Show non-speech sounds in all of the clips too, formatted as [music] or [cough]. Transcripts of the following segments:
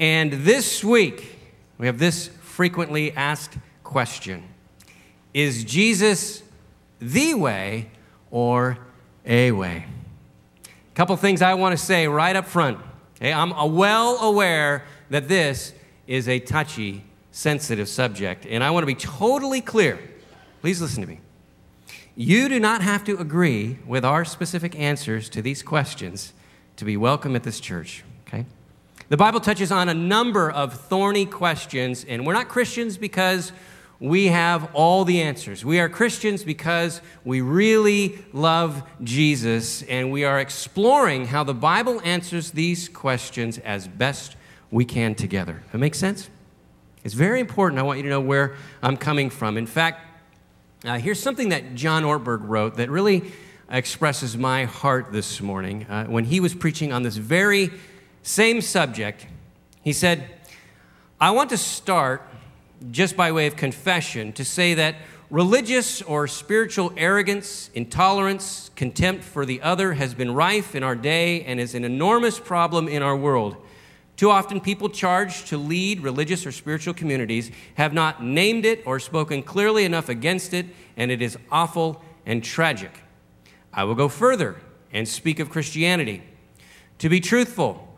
And this week, we have this frequently asked question Is Jesus the way or a way? A couple things I want to say right up front. Okay, I'm well aware that this is a touchy, sensitive subject, and I want to be totally clear. Please listen to me. You do not have to agree with our specific answers to these questions to be welcome at this church? The Bible touches on a number of thorny questions, and we're not Christians because we have all the answers. We are Christians because we really love Jesus, and we are exploring how the Bible answers these questions as best we can together. That makes sense? It's very important. I want you to know where I'm coming from. In fact, uh, here's something that John Ortberg wrote that really expresses my heart this morning. Uh, when he was preaching on this very same subject, he said, I want to start just by way of confession to say that religious or spiritual arrogance, intolerance, contempt for the other has been rife in our day and is an enormous problem in our world. Too often, people charged to lead religious or spiritual communities have not named it or spoken clearly enough against it, and it is awful and tragic. I will go further and speak of Christianity. To be truthful,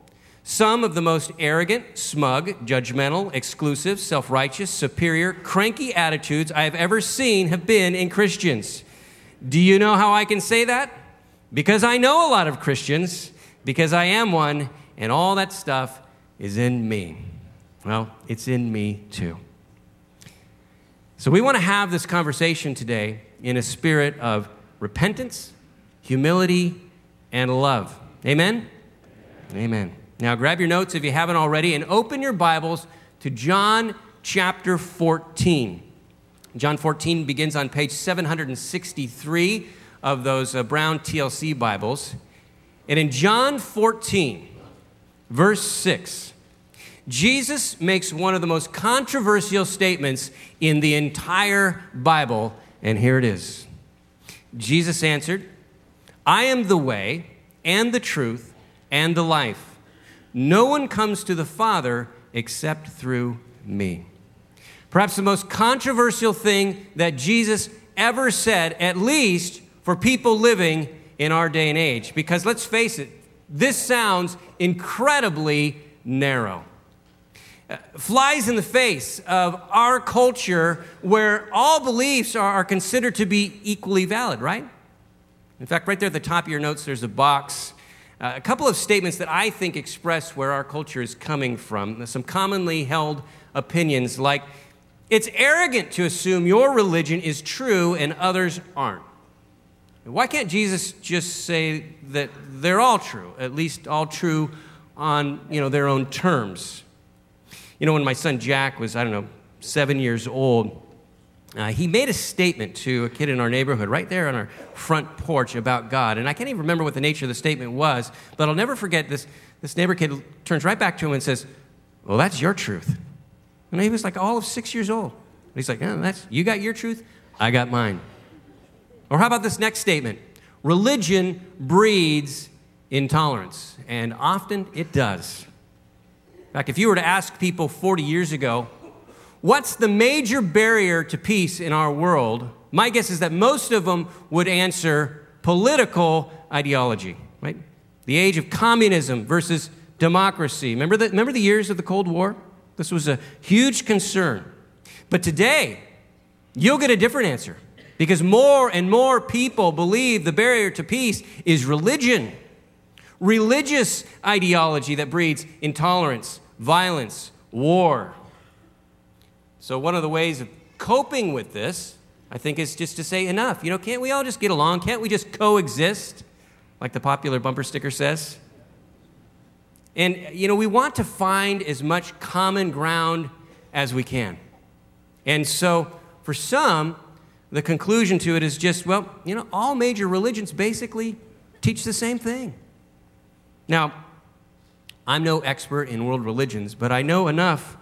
some of the most arrogant, smug, judgmental, exclusive, self righteous, superior, cranky attitudes I have ever seen have been in Christians. Do you know how I can say that? Because I know a lot of Christians, because I am one, and all that stuff is in me. Well, it's in me too. So we want to have this conversation today in a spirit of repentance, humility, and love. Amen? Amen. Now grab your notes if you haven't already and open your Bibles to John chapter 14. John 14 begins on page 763 of those uh, brown TLC Bibles. And in John 14, verse 6, Jesus makes one of the most controversial statements in the entire Bible, and here it is. Jesus answered, I am the way and the truth and the life. No one comes to the Father except through me. Perhaps the most controversial thing that Jesus ever said, at least for people living in our day and age. Because let's face it, this sounds incredibly narrow uh, flies in the face of our culture where all beliefs are, considered to be equally valid, right? In fact, right there at the top of your notes, there's a box. Uh, a couple of statements that I think express where our culture is coming from. Some commonly held opinions like, it's arrogant to assume your religion is true and others aren't. Why can't Jesus just say that they're all true, at least all true on you know, their own terms? You know, when my son Jack was, I don't know, seven years old, uh, he made a statement to a kid in our neighborhood right there on our front porch about God. And I can't even remember what the nature of the statement was, but I'll never forget this. This neighbor kid turns right back to him and says, Well, that's your truth. And he was like all of six years old. He's like, oh, that's, You got your truth, I got mine. Or how about this next statement? Religion breeds intolerance, and often it does. In fact, if you were to ask people 40 years ago, what's the major barrier to peace in our world? My guess is that most of them would answer political ideology, right? The age of communism versus democracy. Remember the, remember the years of the Cold War? This was a huge concern. But today, you'll get a different answer because more and more people believe the barrier to peace is religion, religious ideology that breeds intolerance, violence, war. So, one of the ways of coping with this, I think, is just to say enough. You know, can't we all just get along? Can't we just coexist, like the popular bumper sticker says? And, you know, we want to find as much common ground as we can. And so, for some, the conclusion to it is just, well, you know, all major religions basically teach the same thing. Now, I'm no expert in world religions, but I know enough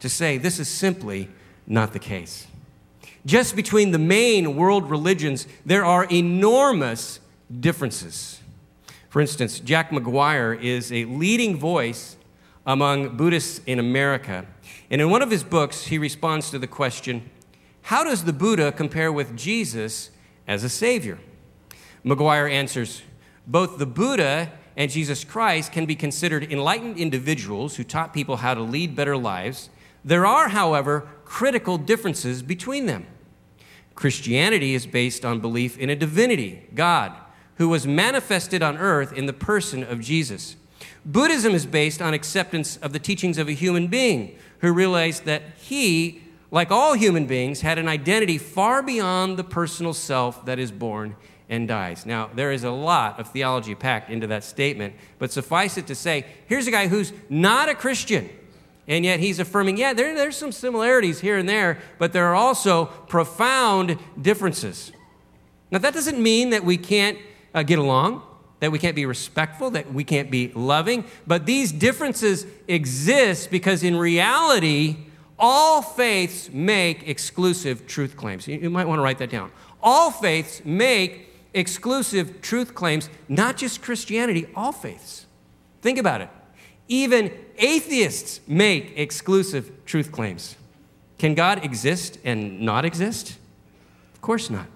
to say this is simply not the case. Just between the main world religions, there are enormous differences. For instance, Jack Maguire is a leading voice among Buddhists in America. And in one of his books, he responds to the question How does the Buddha compare with Jesus as a Savior? Maguire answers Both the Buddha and Jesus Christ can be considered enlightened individuals who taught people how to lead better lives. There are, however, critical differences between them. Christianity is based on belief in a divinity, God, who was manifested on earth in the person of Jesus. Buddhism is based on acceptance of the teachings of a human being who realized that he, like all human beings, had an identity far beyond the personal self that is born and dies. Now, there is a lot of theology packed into that statement, but suffice it to say, here's a guy who's not a Christian and yet he's affirming, yeah, there, there's some similarities here and there, but there are also profound differences. Now, that doesn't mean that we can't uh, get along, that we can't be respectful, that we can't be loving, but these differences exist because in reality, all faiths make exclusive truth claims. You, you might want to write that down. All faiths make exclusive truth claims, not just Christianity, all faiths. Think about it. Even atheists make exclusive truth claims. Can God exist and not exist? Of course not.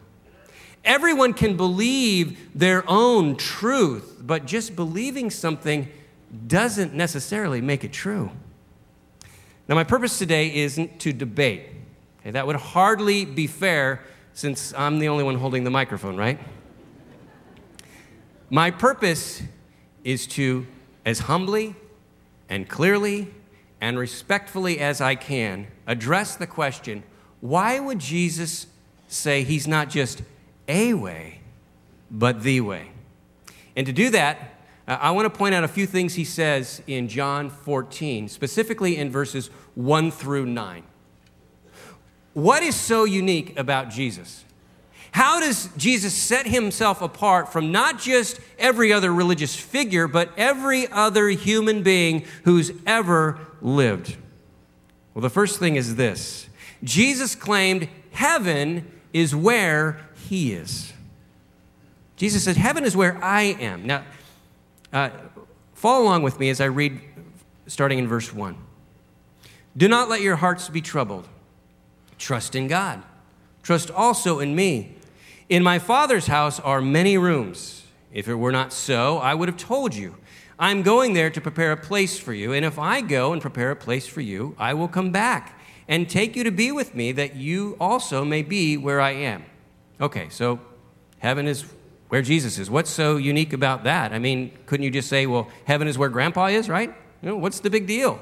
Everyone can believe their own truth, but just believing something doesn't necessarily make it true. Now, my purpose today isn't to debate. Okay, that would hardly be fair since I'm the only one holding the microphone, right? My purpose is to, as humbly and clearly and respectfully as I can, address the question why would Jesus say he's not just a way, but the way? And to do that, uh, I want to point out a few things he says in John 14, specifically in verses 1 through 9. What is so unique about Jesus? How does Jesus set himself apart from not just every other religious figure, but every other human being who's ever lived? Well, the first thing is this Jesus claimed heaven is where he is. Jesus said, Heaven is where I am. Now, uh, follow along with me as I read starting in verse 1. Do not let your hearts be troubled. Trust in God. Trust also in me. In my Father's house are many rooms. If it were not so, I would have told you. I'm going there to prepare a place for you, and if I go and prepare a place for you, I will come back and take you to be with me, that you also may be where I am. Okay, so heaven is where Jesus is. What's so unique about that? I mean, couldn't you just say, well, heaven is where grandpa is, right? You know, what's the big deal?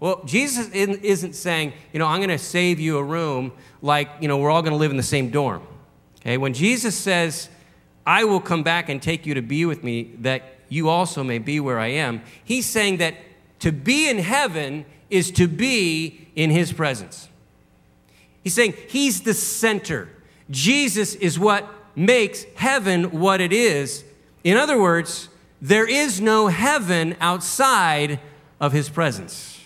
Well, Jesus isn't saying, you know, I'm going to save you a room like, you know, we're all going to live in the same dorm. Okay, when Jesus says, I will come back and take you to be with me, that you also may be where I am, he's saying that to be in heaven is to be in his presence. He's saying he's the center. Jesus is what makes heaven what it is. In other words, there is no heaven outside of his presence.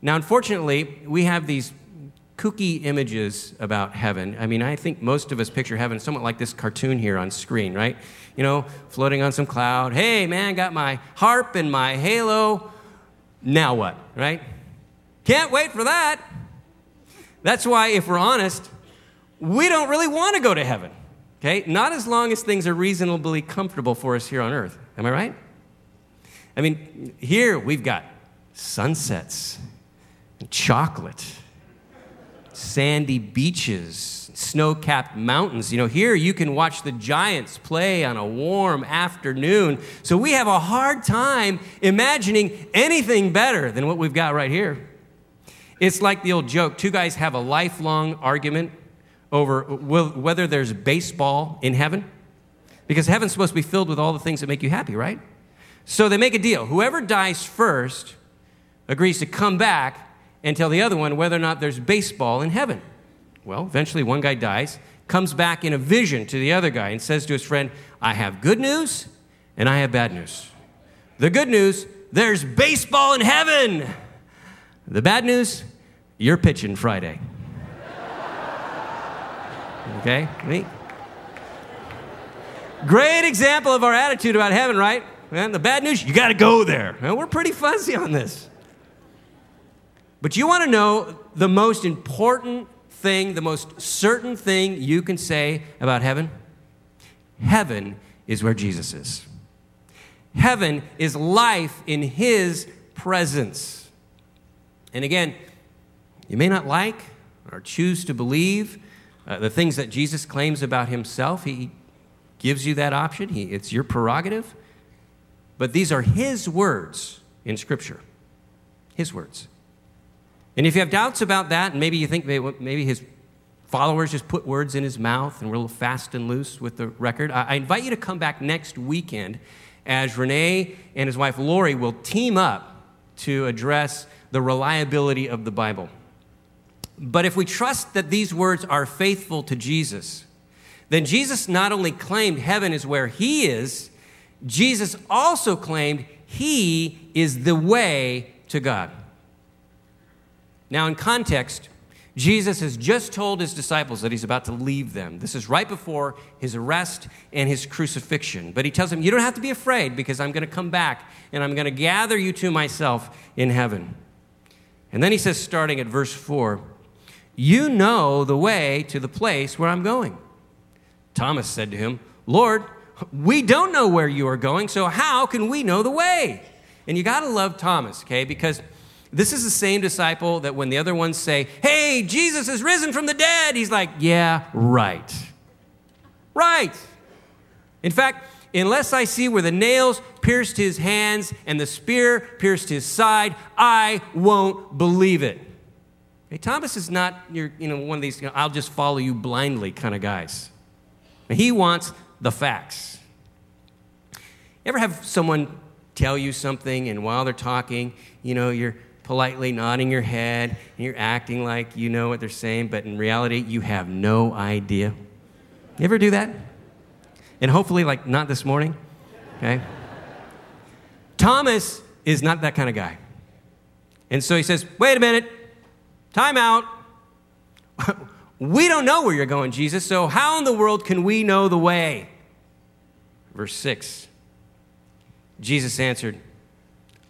Now, unfortunately, we have these kooky images about heaven. I mean, I think most of us picture heaven somewhat like this cartoon here on screen, right? You know, floating on some cloud. Hey, man, got my harp and my halo. Now what, right? Can't wait for that. That's why, if we're honest, we don't really want to go to heaven, okay? Not as long as things are reasonably comfortable for us here on earth. Am I right? I mean, here we've got sunsets, and chocolate sandy beaches, snow capped mountains. You know, here you can watch the giants play on a warm afternoon. So we have a hard time imagining anything better than what we've got right here. It's like the old joke two guys have a lifelong argument over whether there's baseball in heaven. Because heaven's supposed to be filled with all the things that make you happy, right? So they make a deal. Whoever dies first agrees to come back and tell the other one whether or not there's baseball in heaven. Well, eventually one guy dies, comes back in a vision to the other guy, and says to his friend, I have good news and I have bad news. The good news, there's baseball in heaven. The bad news, you're pitching Friday. [laughs] Okay? Me? Great example of our attitude about heaven, right? And the bad news, you got to go there. And we're pretty fuzzy on this. But you want to know the most important thing, the most certain thing you can say about heaven? Heaven is where Jesus is. Heaven is life in His presence. And again, you may not like or choose to believe uh, the things that Jesus claims about Himself. He gives you that option, he, it's your prerogative. But these are His words in Scripture. His words. And if you have doubts about that, and maybe you think maybe His followers just put words in his mouth and we're a little fast and loose with the record. I, invite you to come back next weekend as Renee and his wife Lori will team up to address the reliability of the Bible. But if we trust that these words are faithful to Jesus, then Jesus not only claimed heaven is where he is, Jesus also claimed he is the way to God. Now, in context, Jesus has just told his disciples that he's about to leave them. This is right before his arrest and his crucifixion. But he tells them, You don't have to be afraid because I'm going to come back and I'm going to gather you to myself in heaven. And then he says, starting at verse 4, You know the way to the place where I'm going. Thomas said to him, Lord, we don't know where you are going, so how can we know the way? And you got to love Thomas, okay? Because this is the same disciple that when the other ones say, Hey, Jesus is risen from the dead, he's like, Yeah, right. Right. In fact, unless I see where the nails pierced his hands and the spear pierced his side, I won't believe it. Hey, Thomas is not your, you know, one of these, you know, I'll just follow you blindly kind of guys. He wants the facts. Ever have someone tell you something and while they're talking, you know, you're politely nodding your head and you're acting like you know what they're saying, but in reality, you have no idea. You ever do that? And hopefully, like, not this morning, okay? Thomas is not that kind of guy. And so he says, Wait a minute, time out. [laughs] we don't know where you're going, Jesus, so how in the world can we know the way? Verse 6 Jesus answered,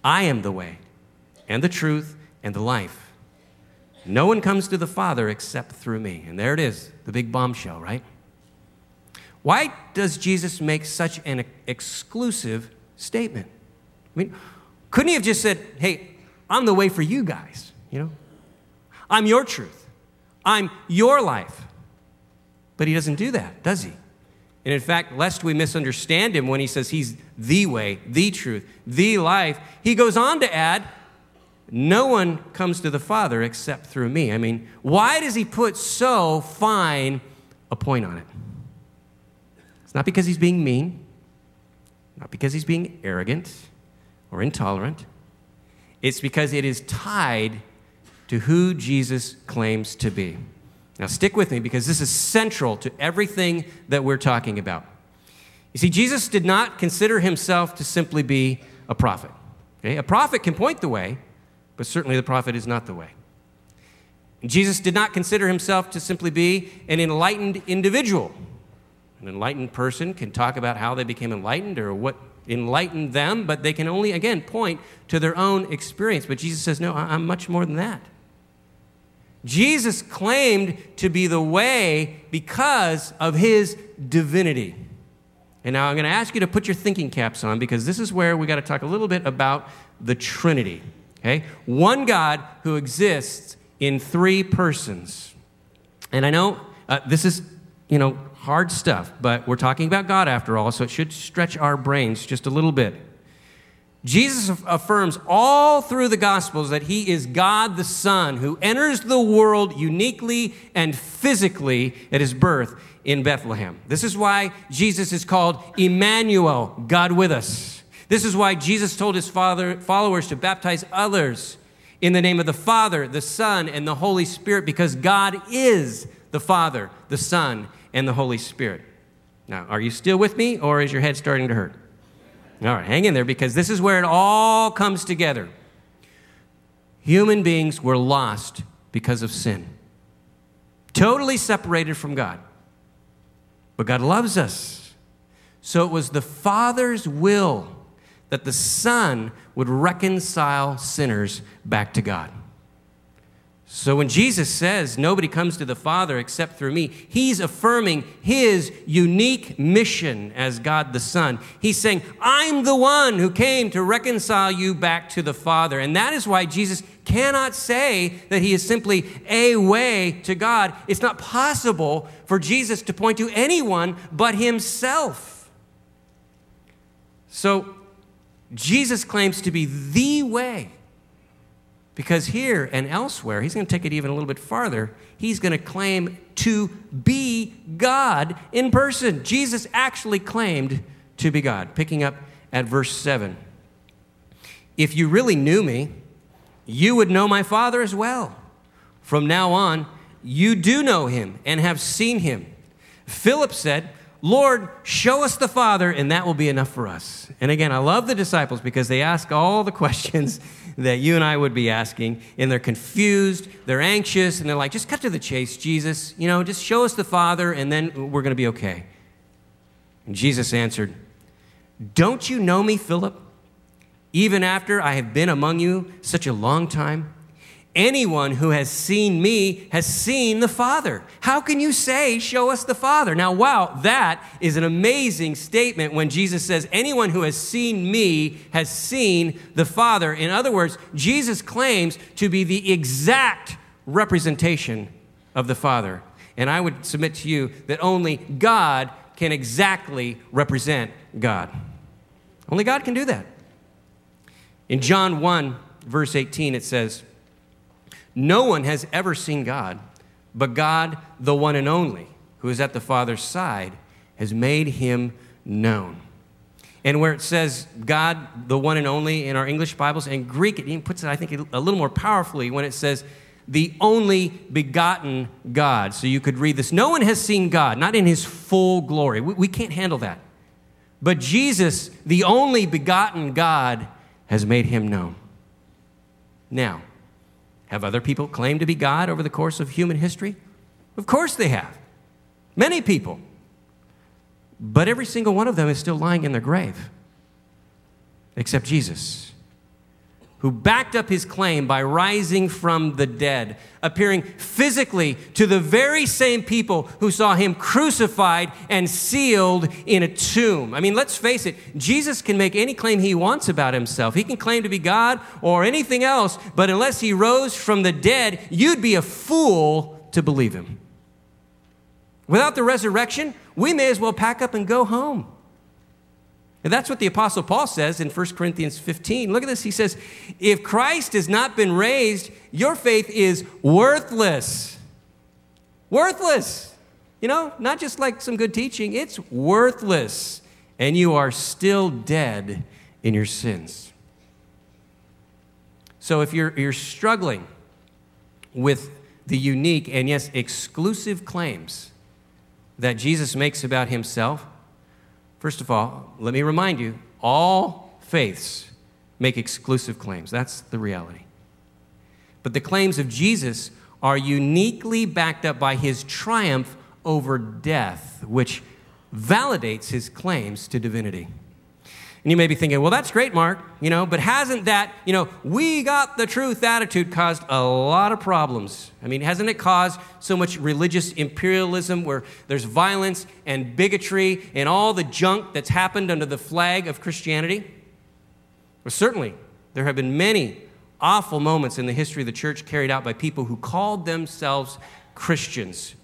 I am the way and the truth and the life. No one comes to the Father except through me. And there it is, the big bombshell, right? Why does Jesus make such an exclusive statement? I mean, couldn't he have just said, hey, I'm the way for you guys, you know? I'm your truth. I'm your life. But he doesn't do that, does he? And in fact, lest we misunderstand him when he says he's the way, the truth, the life, he goes on to add, no one comes to the Father except through me. I mean, why does he put so fine a point on it? It's not because he's being mean, not because he's being arrogant or intolerant. It's because it is tied to who Jesus claims to be. Now, stick with me because this is central to everything that we're talking about. You see, Jesus did not consider himself to simply be a prophet. Okay? A prophet can point the way, but certainly the prophet is not the way. Jesus did not consider himself to simply be an enlightened individual. An enlightened person can talk about how they became enlightened or what enlightened them, but they can only, again, point to their own experience. But Jesus says, No, I'm much more than that. Jesus claimed to be the way because of his divinity. And now I'm going to ask you to put your thinking caps on because this is where we got to talk a little bit about the Trinity. Okay? One God who exists in three persons. And I know uh, this is, you know, hard stuff, but we're talking about God after all, so it should stretch our brains just a little bit. Jesus affirms all through the Gospels that he is God the Son who enters the world uniquely and physically at his birth in Bethlehem. This is why Jesus is called Emmanuel, God with us. This is why Jesus told his father, followers to baptize others in the name of the Father, the Son, and the Holy Spirit, because God is the Father, the Son, and the Holy Spirit. Now, are you still with me, or is your head starting to hurt? All right, hang in there because this is where it all comes together. Human beings were lost because of sin, totally separated from God. But God loves us. So it was the Father's will that the Son would reconcile sinners back to God. So when Jesus says, Nobody comes to the Father except through me, he's affirming his unique mission as God the Son. He's saying, I'm the one who came to reconcile you back to the Father. And that is why Jesus cannot say that he is simply a way to God. It's not possible for Jesus to point to anyone but himself. So Jesus claims to be the way because here and elsewhere, he's going to take it even a little bit farther. He's going to claim to be God in person. Jesus actually claimed to be God. Picking up at verse 7. If you really knew me, you would know my Father as well. From now on, you do know him and have seen him. Philip said, Lord, show us the Father, and that will be enough for us. And again, I love the disciples because they ask all the [laughs] questions that you and I would be asking, and they're confused, they're anxious, and they're like, just cut to the chase, Jesus. You know, just show us the Father, and then we're going to be okay. And Jesus answered, Don't you know me, Philip? Even after I have been among you such a long time? Anyone who has seen me has seen the Father. How can you say, Show us the Father? Now, wow, that is an amazing statement when Jesus says, Anyone who has seen me has seen the Father. In other words, Jesus claims to be the exact representation of the Father. And I would submit to you that only God can exactly represent God. Only God can do that. In John 1, verse 18, it says, no one has ever seen God, but God, the one and only, who is at the Father's side, has made him known. And where it says God, the one and only in our English Bibles, and Greek, it even puts it, I think, a little more powerfully when it says the only begotten God. So you could read this. No one has seen God, not in his full glory. We, we can't handle that. But Jesus, the only begotten God, has made him known. Now, have other people claimed to be God over the course of human history? Of course they have. Many people. But every single one of them is still lying in their grave, except Jesus who backed up his claim by rising from the dead, appearing physically to the very same people who saw him crucified and sealed in a tomb. I mean, let's face it, Jesus can make any claim he wants about himself. He can claim to be God or anything else, but unless he rose from the dead, you'd be a fool to believe him. Without the resurrection, we may as well pack up and go home. And that's what the Apostle Paul says in 1 Corinthians 15. Look at this. He says, If Christ has not been raised, your faith is worthless. Worthless. You know, not just like some good teaching, it's worthless. And you are still dead in your sins. So if you're, you're struggling with the unique and, yes, exclusive claims that Jesus makes about himself, First of all, let me remind you all faiths make exclusive claims. That's the reality. But the claims of Jesus are uniquely backed up by his triumph over death, which validates his claims to divinity. And you may be thinking, well, that's great, Mark, you know, but hasn't that, you know, we got the truth attitude caused a lot of problems? I mean, hasn't it caused so much religious imperialism where there's violence and bigotry and all the junk that's happened under the flag of Christianity? Well, certainly, there have been many awful moments in the history of the church carried out by people who called themselves Christians.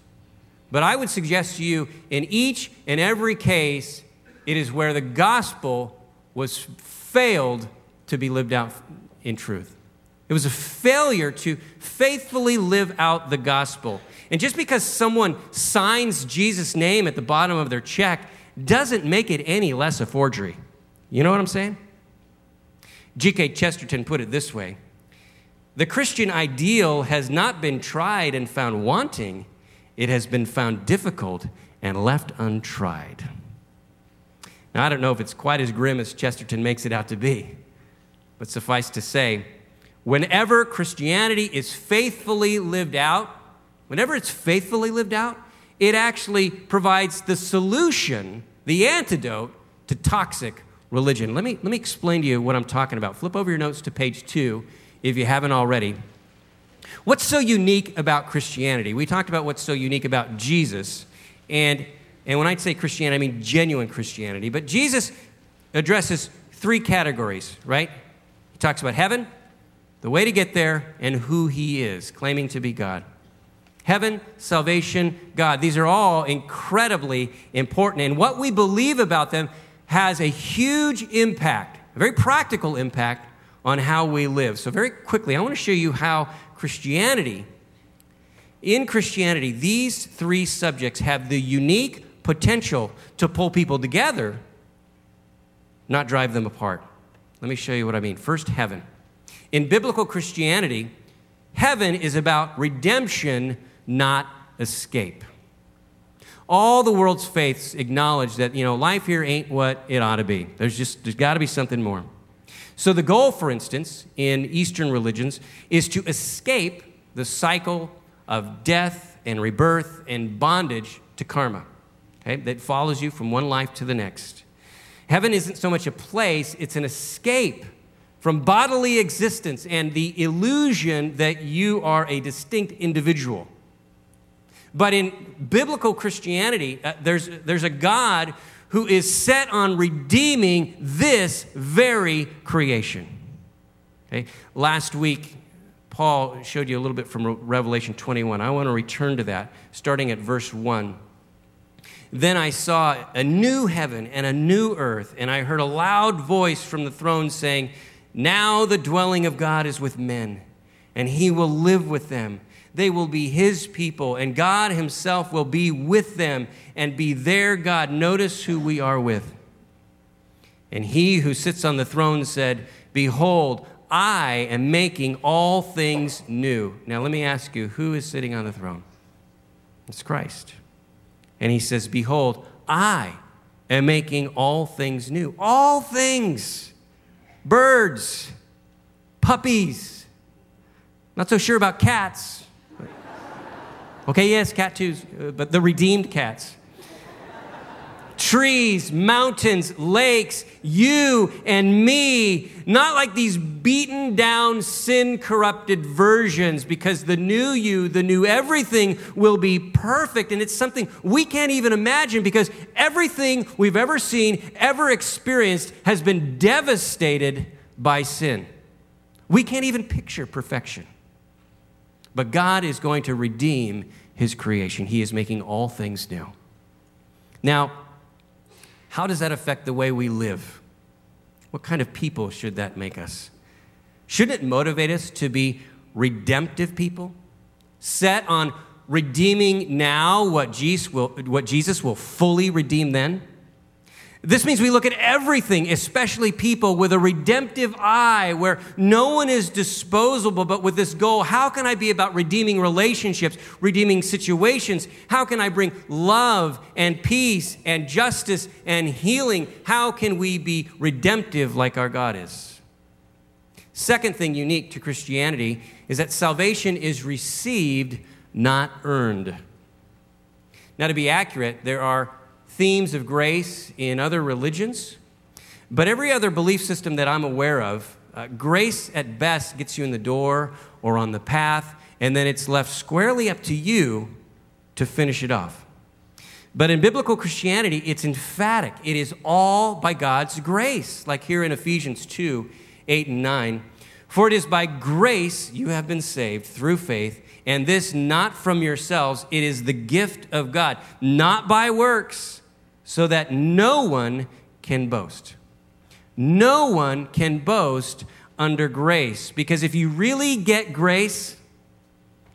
But I would suggest to you, in each and every case, it is where the gospel was failed to be lived out in truth. It was a failure to faithfully live out the gospel. And just because someone signs Jesus' name at the bottom of their check doesn't make it any less a forgery. You know what I'm saying? G.K. Chesterton put it this way The Christian ideal has not been tried and found wanting, it has been found difficult and left untried. Now, I don't know if it's quite as grim as Chesterton makes it out to be, but suffice to say, whenever Christianity is faithfully lived out, whenever it's faithfully lived out, it actually provides the solution, the antidote to toxic religion. Let me, let me explain to you what I'm talking about. Flip over your notes to page two if you haven't already. What's so unique about Christianity? We talked about what's so unique about Jesus. And, and when I say Christianity, I mean genuine Christianity. But Jesus addresses three categories, right? He talks about heaven, the way to get there, and who he is, claiming to be God. Heaven, salvation, God. These are all incredibly important. And what we believe about them has a huge impact, a very practical impact on how we live. So, very quickly, I want to show you how Christianity, in Christianity, these three subjects have the unique potential to pull people together, not drive them apart. Let me show you what I mean. First, heaven. In biblical Christianity, heaven is about redemption, not escape. All the world's faiths acknowledge that, you know, life here ain't what it ought to be. There's just, there's got to be something more. So, the goal, for instance, in Eastern religions is to escape the cycle of death and rebirth and bondage to karma okay, that follows you from one life to the next. Heaven isn't so much a place, it's an escape from bodily existence and the illusion that you are a distinct individual. But in biblical Christianity, uh, there's, there's a God who is set on redeeming this very creation. Okay? Last week, Paul showed you a little bit from Revelation 21. I want to return to that, starting at verse 1. Then I saw a new heaven and a new earth, and I heard a loud voice from the throne saying, Now the dwelling of God is with men, and he will live with them they will be his people, and God himself will be with them and be their God. Notice who we are with. And he who sits on the throne said, Behold, I am making all things new. Now, let me ask you, who is sitting on the throne? It's Christ. And he says, Behold, I am making all things new. All things. Birds, puppies. Not so sure about cats. Okay, yes, cat uh, but the redeemed cats. Trees, mountains, lakes, you and me, not like these beaten down, sin corrupted versions, because the new you, the new everything will be perfect. And it's something we can't even imagine because everything we've ever seen, ever experienced, has been devastated by sin. We can't even picture perfection. But God is going to redeem his creation. He is making all things new. Now, how does that affect the way we live? What kind of people should that make us? Shouldn't it motivate us to be redemptive people? Set on redeeming now what Jesus will, what Jesus will fully redeem then? This means we look at everything, especially people, with a redemptive eye where no one is disposable, but with this goal how can I be about redeeming relationships, redeeming situations? How can I bring love and peace and justice and healing? How can we be redemptive like our God is? Second thing unique to Christianity is that salvation is received, not earned. Now, to be accurate, there are themes of grace in other religions, but every other belief system that I'm aware of, uh, grace at best gets you in the door or on the path, and then it's left squarely up to you to finish it off. But in biblical Christianity, it's emphatic. It is all by God's grace, like here in Ephesians 2 8 and 9. For it is by grace you have been saved through faith, and this not from yourselves. It is the gift of God, not by works so that no one can boast. No one can boast under grace because if you really get grace,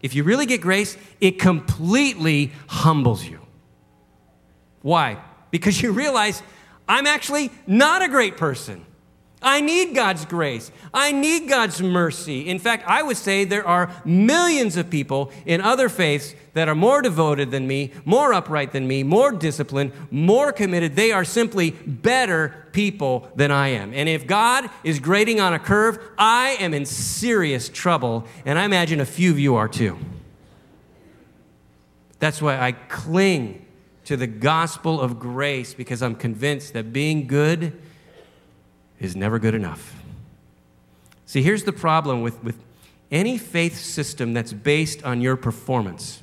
if you really get grace, it completely humbles you. Why? Because you realize I'm actually not a great person. I need God's grace. I need God's mercy. In fact, I would say there are millions of people in other faiths that are more devoted than me, more upright than me, more disciplined, more committed. They are simply better people than I am. And if God is grading on a curve, I am in serious trouble, and I imagine a few of you are too. That's why I cling to the gospel of grace because I'm convinced that being good is never good enough. See, here's the problem with, with any faith system that's based on your performance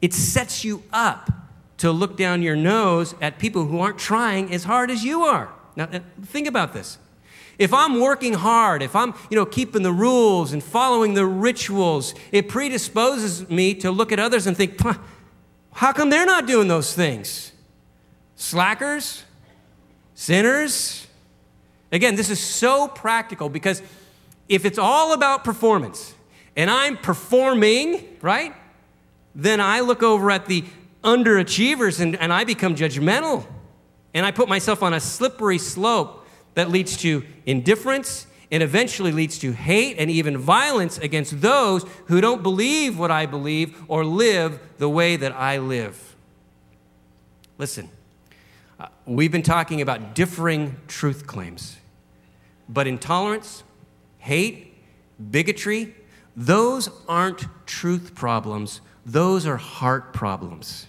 it sets you up to look down your nose at people who aren't trying as hard as you are. Now, uh, think about this. If I'm working hard, if I'm, you know, keeping the rules and following the rituals, it predisposes me to look at others and think, how come they're not doing those things? Slackers? Sinners? Again, this is so practical because if it's all about performance and I'm performing, right? Then I look over at the underachievers and, and I become judgmental. And I put myself on a slippery slope that leads to indifference and eventually leads to hate and even violence against those who don't believe what I believe or live the way that I live. Listen, uh, we've been talking about differing truth claims, but intolerance, hate, bigotry, those aren't truth problems, those are heart problems.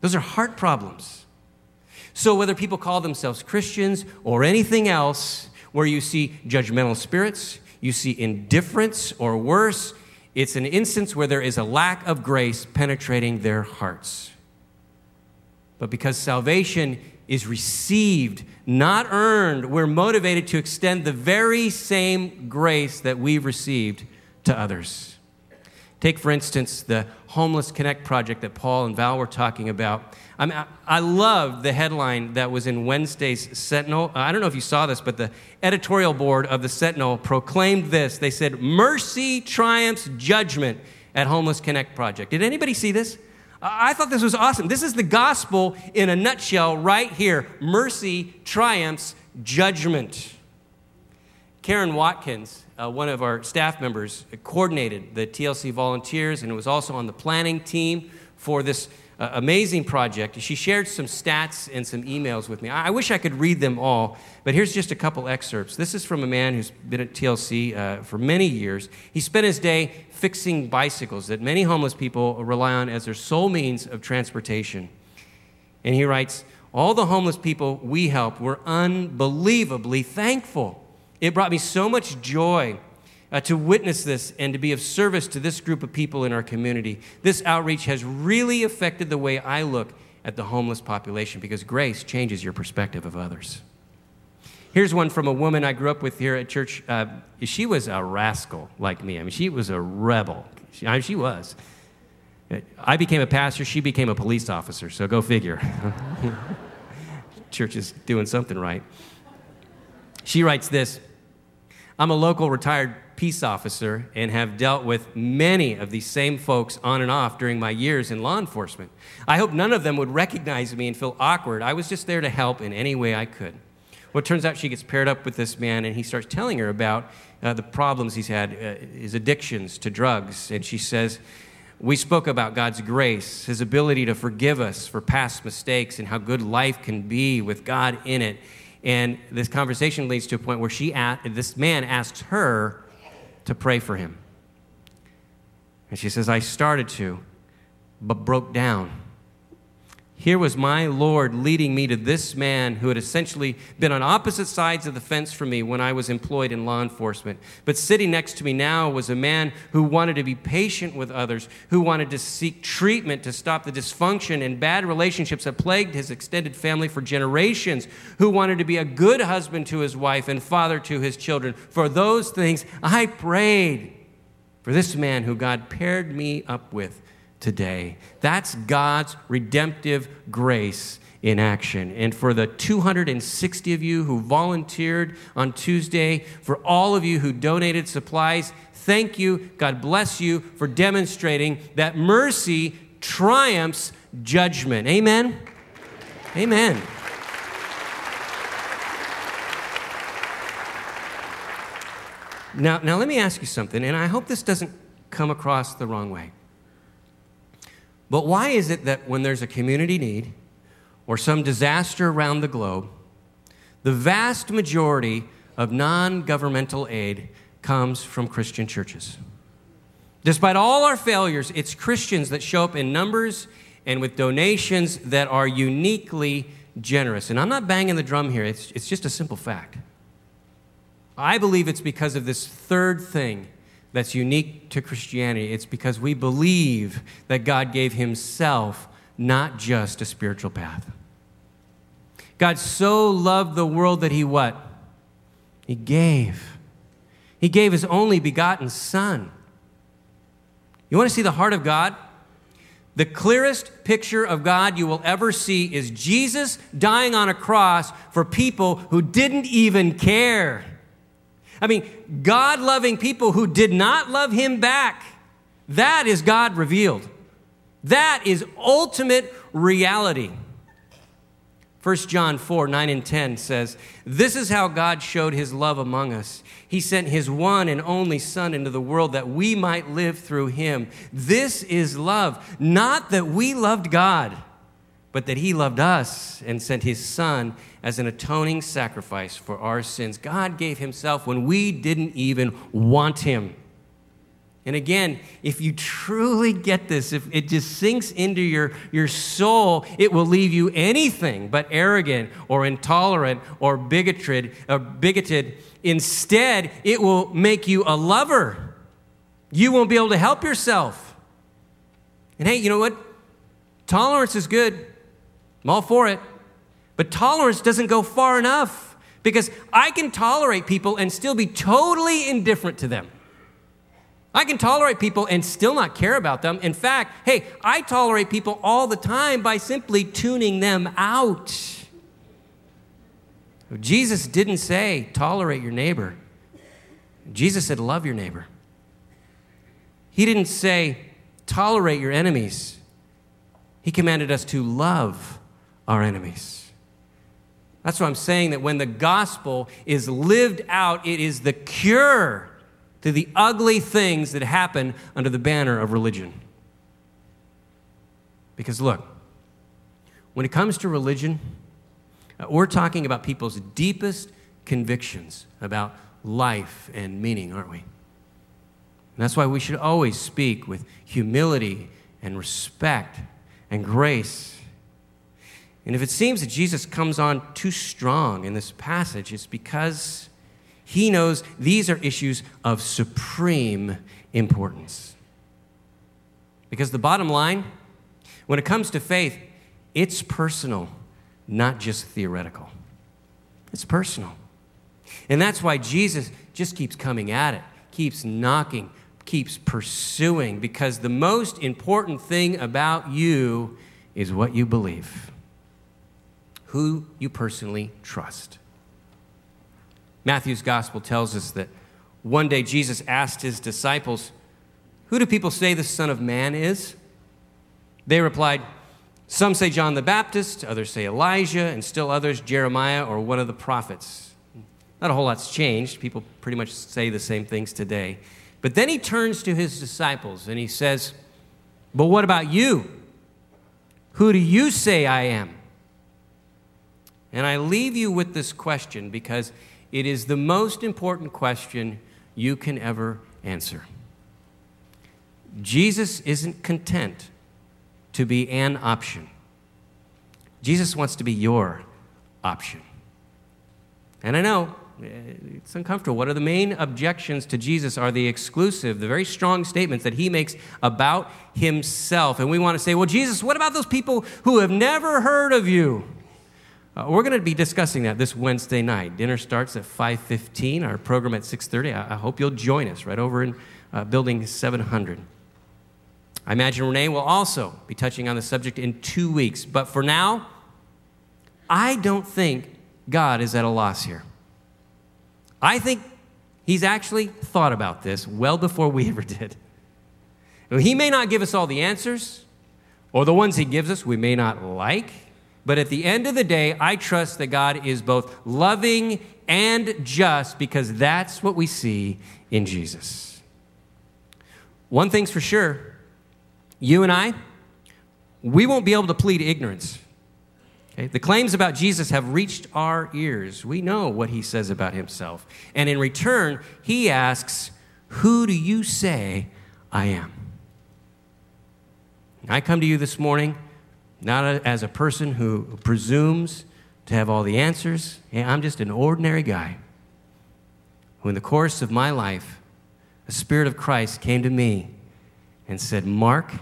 Those are heart problems. So, whether people call themselves Christians or anything else, where you see judgmental spirits, you see indifference, or worse, it's an instance where there is a lack of grace penetrating their hearts. But because salvation is received, not earned, we're motivated to extend the very same grace that we've received to others. Take, for instance, the Homeless Connect project that Paul and Val were talking about. I, mean, I, love the headline that was in Wednesday's Sentinel. I don't know if you saw this, but the editorial board of the Sentinel proclaimed this. They said, Mercy triumphs judgment at Homeless Connect project. Did anybody see this? I thought this was awesome. This is the gospel in a nutshell right here. Mercy triumphs judgment. Karen Watkins, uh, one of our staff members, coordinated the TLC volunteers and was also on the planning team for this uh, amazing project. She shared some stats and some emails with me. I, I, wish I could read them all, but here's just a couple excerpts. This is from a man who's been at TLC uh, for many years. He spent his day fixing bicycles that many homeless people rely on as their sole means of transportation. And he writes, All the homeless people we helped were unbelievably thankful it brought me so much joy uh, to witness this and to be of service to this group of people in our community. This outreach has really affected the way I look at the homeless population because grace changes your perspective of others. Here's one from a woman I grew up with here at church. Uh, she was a rascal like me. I mean, she was a rebel. She, I mean, she was. I became a pastor, she became a police officer, so go figure. [laughs] Church is doing something right. She writes this I'm a local retired peace officer and have dealt with many of these same folks on and off during my years in law enforcement. I hope none of them would recognize me and feel awkward. I was just there to help in any way I could. Well, it turns out she gets paired up with this man, and he starts telling her about uh, the problems he's had, uh, his addictions to drugs. And she says, We spoke about God's grace, his ability to forgive us for past mistakes, and how good life can be with God in it. And this conversation leads to a point where she this man asks her to pray for him. And she says, I started to, but broke down. Here was my Lord leading me to this man who had essentially been on opposite sides of the fence from me when I was employed in law enforcement. But sitting next to me now was a man who wanted to be patient with others, who wanted to seek treatment to stop the dysfunction and bad relationships that plagued his extended family for generations, who wanted to be a good husband to his wife and father to his children. For those things, I prayed for this man who God paired me up with today. That's God's redemptive grace in action. And for the 260 of you who volunteered on Tuesday, for all of you who donated supplies, thank you. God bless you for demonstrating that mercy triumphs judgment. Amen. Amen. Now, now let me ask you something, and I hope this doesn't come across the wrong way. But why is it that when there's a community need or some disaster around the globe, the vast majority of non governmental aid comes from Christian churches? Despite all our failures, it's Christians that show up in numbers and with donations that are uniquely generous. And I'm not banging the drum here, it's, it's just a simple fact. I believe it's because of this third thing that's unique to Christianity. It's because we believe that God gave Himself not just a spiritual path. God so loved the world that He what? He gave. He gave His only begotten Son. You want to see the heart of God? The clearest picture of God you will ever see is Jesus dying on a cross for people who didn't even care. I mean, God loving people who did not love him back. That is God revealed. That is ultimate reality. 1 John 4 9 and 10 says, This is how God showed his love among us. He sent his one and only Son into the world that we might live through him. This is love. Not that we loved God, but that he loved us and sent his Son as an atoning sacrifice for our sins. God gave himself when we didn't even want him. And again, if you truly get this, if it just sinks into your, your soul, it will leave you anything but arrogant or intolerant or bigoted, or uh, bigoted. Instead, it will make you a lover. You won't be able to help yourself. And hey, you know what? Tolerance is good. I'm all for it. But tolerance doesn't go far enough because I can tolerate people and still be totally indifferent to them. I can tolerate people and still not care about them. In fact, hey, I tolerate people all the time by simply tuning them out. Jesus didn't say, tolerate your neighbor. Jesus said, love your neighbor. He didn't say, tolerate your enemies. He commanded us to love our enemies. That's why I'm saying that when the gospel is lived out, it is the cure to the ugly things that happen under the banner of religion. Because look, when it comes to religion, uh, we're talking about people's deepest convictions about life and meaning, aren't we? And that's why we should always speak with humility and respect and grace. And if it seems that Jesus comes on too strong in this passage, it's because he knows these are issues of supreme importance. Because the bottom line, when it comes to faith, it's personal, not just theoretical. It's personal. And that's why Jesus just keeps coming at it, keeps knocking, keeps pursuing, because the most important thing about you is what you believe, who you personally trust. Matthew's gospel tells us that one day Jesus asked his disciples, Who do people say the Son of Man is? They replied, Some say John the Baptist, others say Elijah, and still others Jeremiah or one of the prophets. Not a whole lot's changed. People pretty much say the same things today. But then he turns to his disciples and he says, But what about you? Who do you say I am? And I leave you with this question because it is the most important question you can ever answer. Jesus isn't content to be an option. Jesus wants to be your option. And I know eh, it's uncomfortable. What are the main objections to Jesus are the exclusive, the very strong statements that he makes about himself. And we want to say, well, Jesus, what about those people who have never heard of you? Uh, we're going to be discussing that this Wednesday night. Dinner starts at 5:15. Our program at 6:30. I, I, hope you'll join us right over in uh, Building 700. I imagine Renee will also be touching on the subject in two weeks. But for now, I don't think God is at a loss here. I think He's actually thought about this well before we [laughs] ever did. He may not give us all the answers, or the ones He gives us we may not like. But at the end of the day, I trust that God is both loving and just because that's what we see in Jesus. One thing's for sure you and I, we won't be able to plead ignorance. Okay? The claims about Jesus have reached our ears. We know what he says about himself. And in return, he asks, Who do you say I am? I come to you this morning not a, as a person who presumes to have all the answers. I'm just an ordinary guy who, in the course of my life, the Spirit of Christ came to me and said, Mark,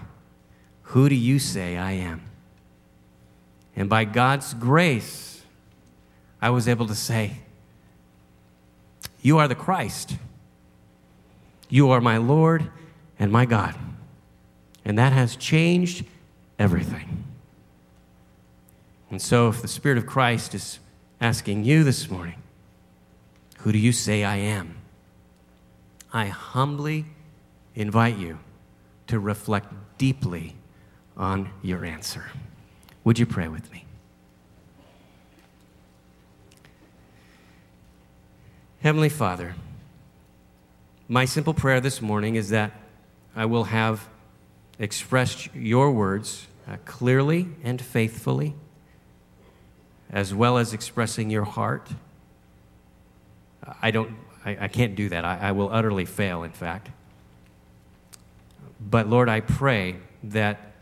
who do you say I am? And by God's grace, I was able to say, You are the Christ. You are my Lord and my God. And that has changed everything. And so, if the Spirit of Christ is asking you this morning, Who do you say I am? I humbly invite you to reflect deeply on your answer. Would you pray with me? Heavenly Father, my simple prayer this morning is that I will have expressed your words uh, clearly and faithfully, as well as expressing your heart. I don't, I, I can't do that. I, I will utterly fail, in fact. But Lord, I pray that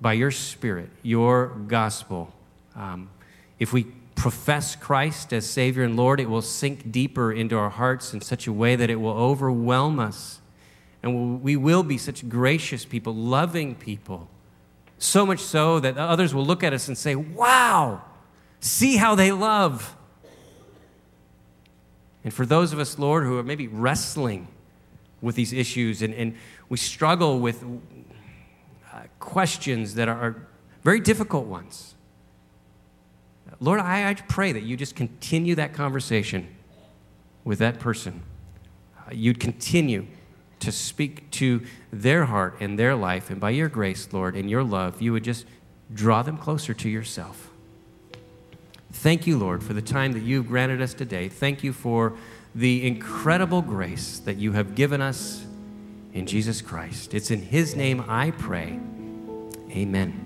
by your Spirit, your gospel, um, if we profess Christ as Savior and Lord, it will sink deeper into our hearts in such a way that it will overwhelm us. And we will be such gracious people, loving people. So much so that others will look at us and say, Wow, see how they love. And for those of us, Lord, who are maybe wrestling with these issues and, and we struggle with uh, questions that are very difficult ones. Lord, I, I pray that you just continue that conversation with that person. Uh, you'd continue to speak to their heart and their life, and by your grace, Lord, and your love, you would just draw them closer to yourself. Thank you, Lord, for the time that you've granted us today. Thank you for the incredible grace that you have given us in Jesus Christ. It's in His name I pray. Amen.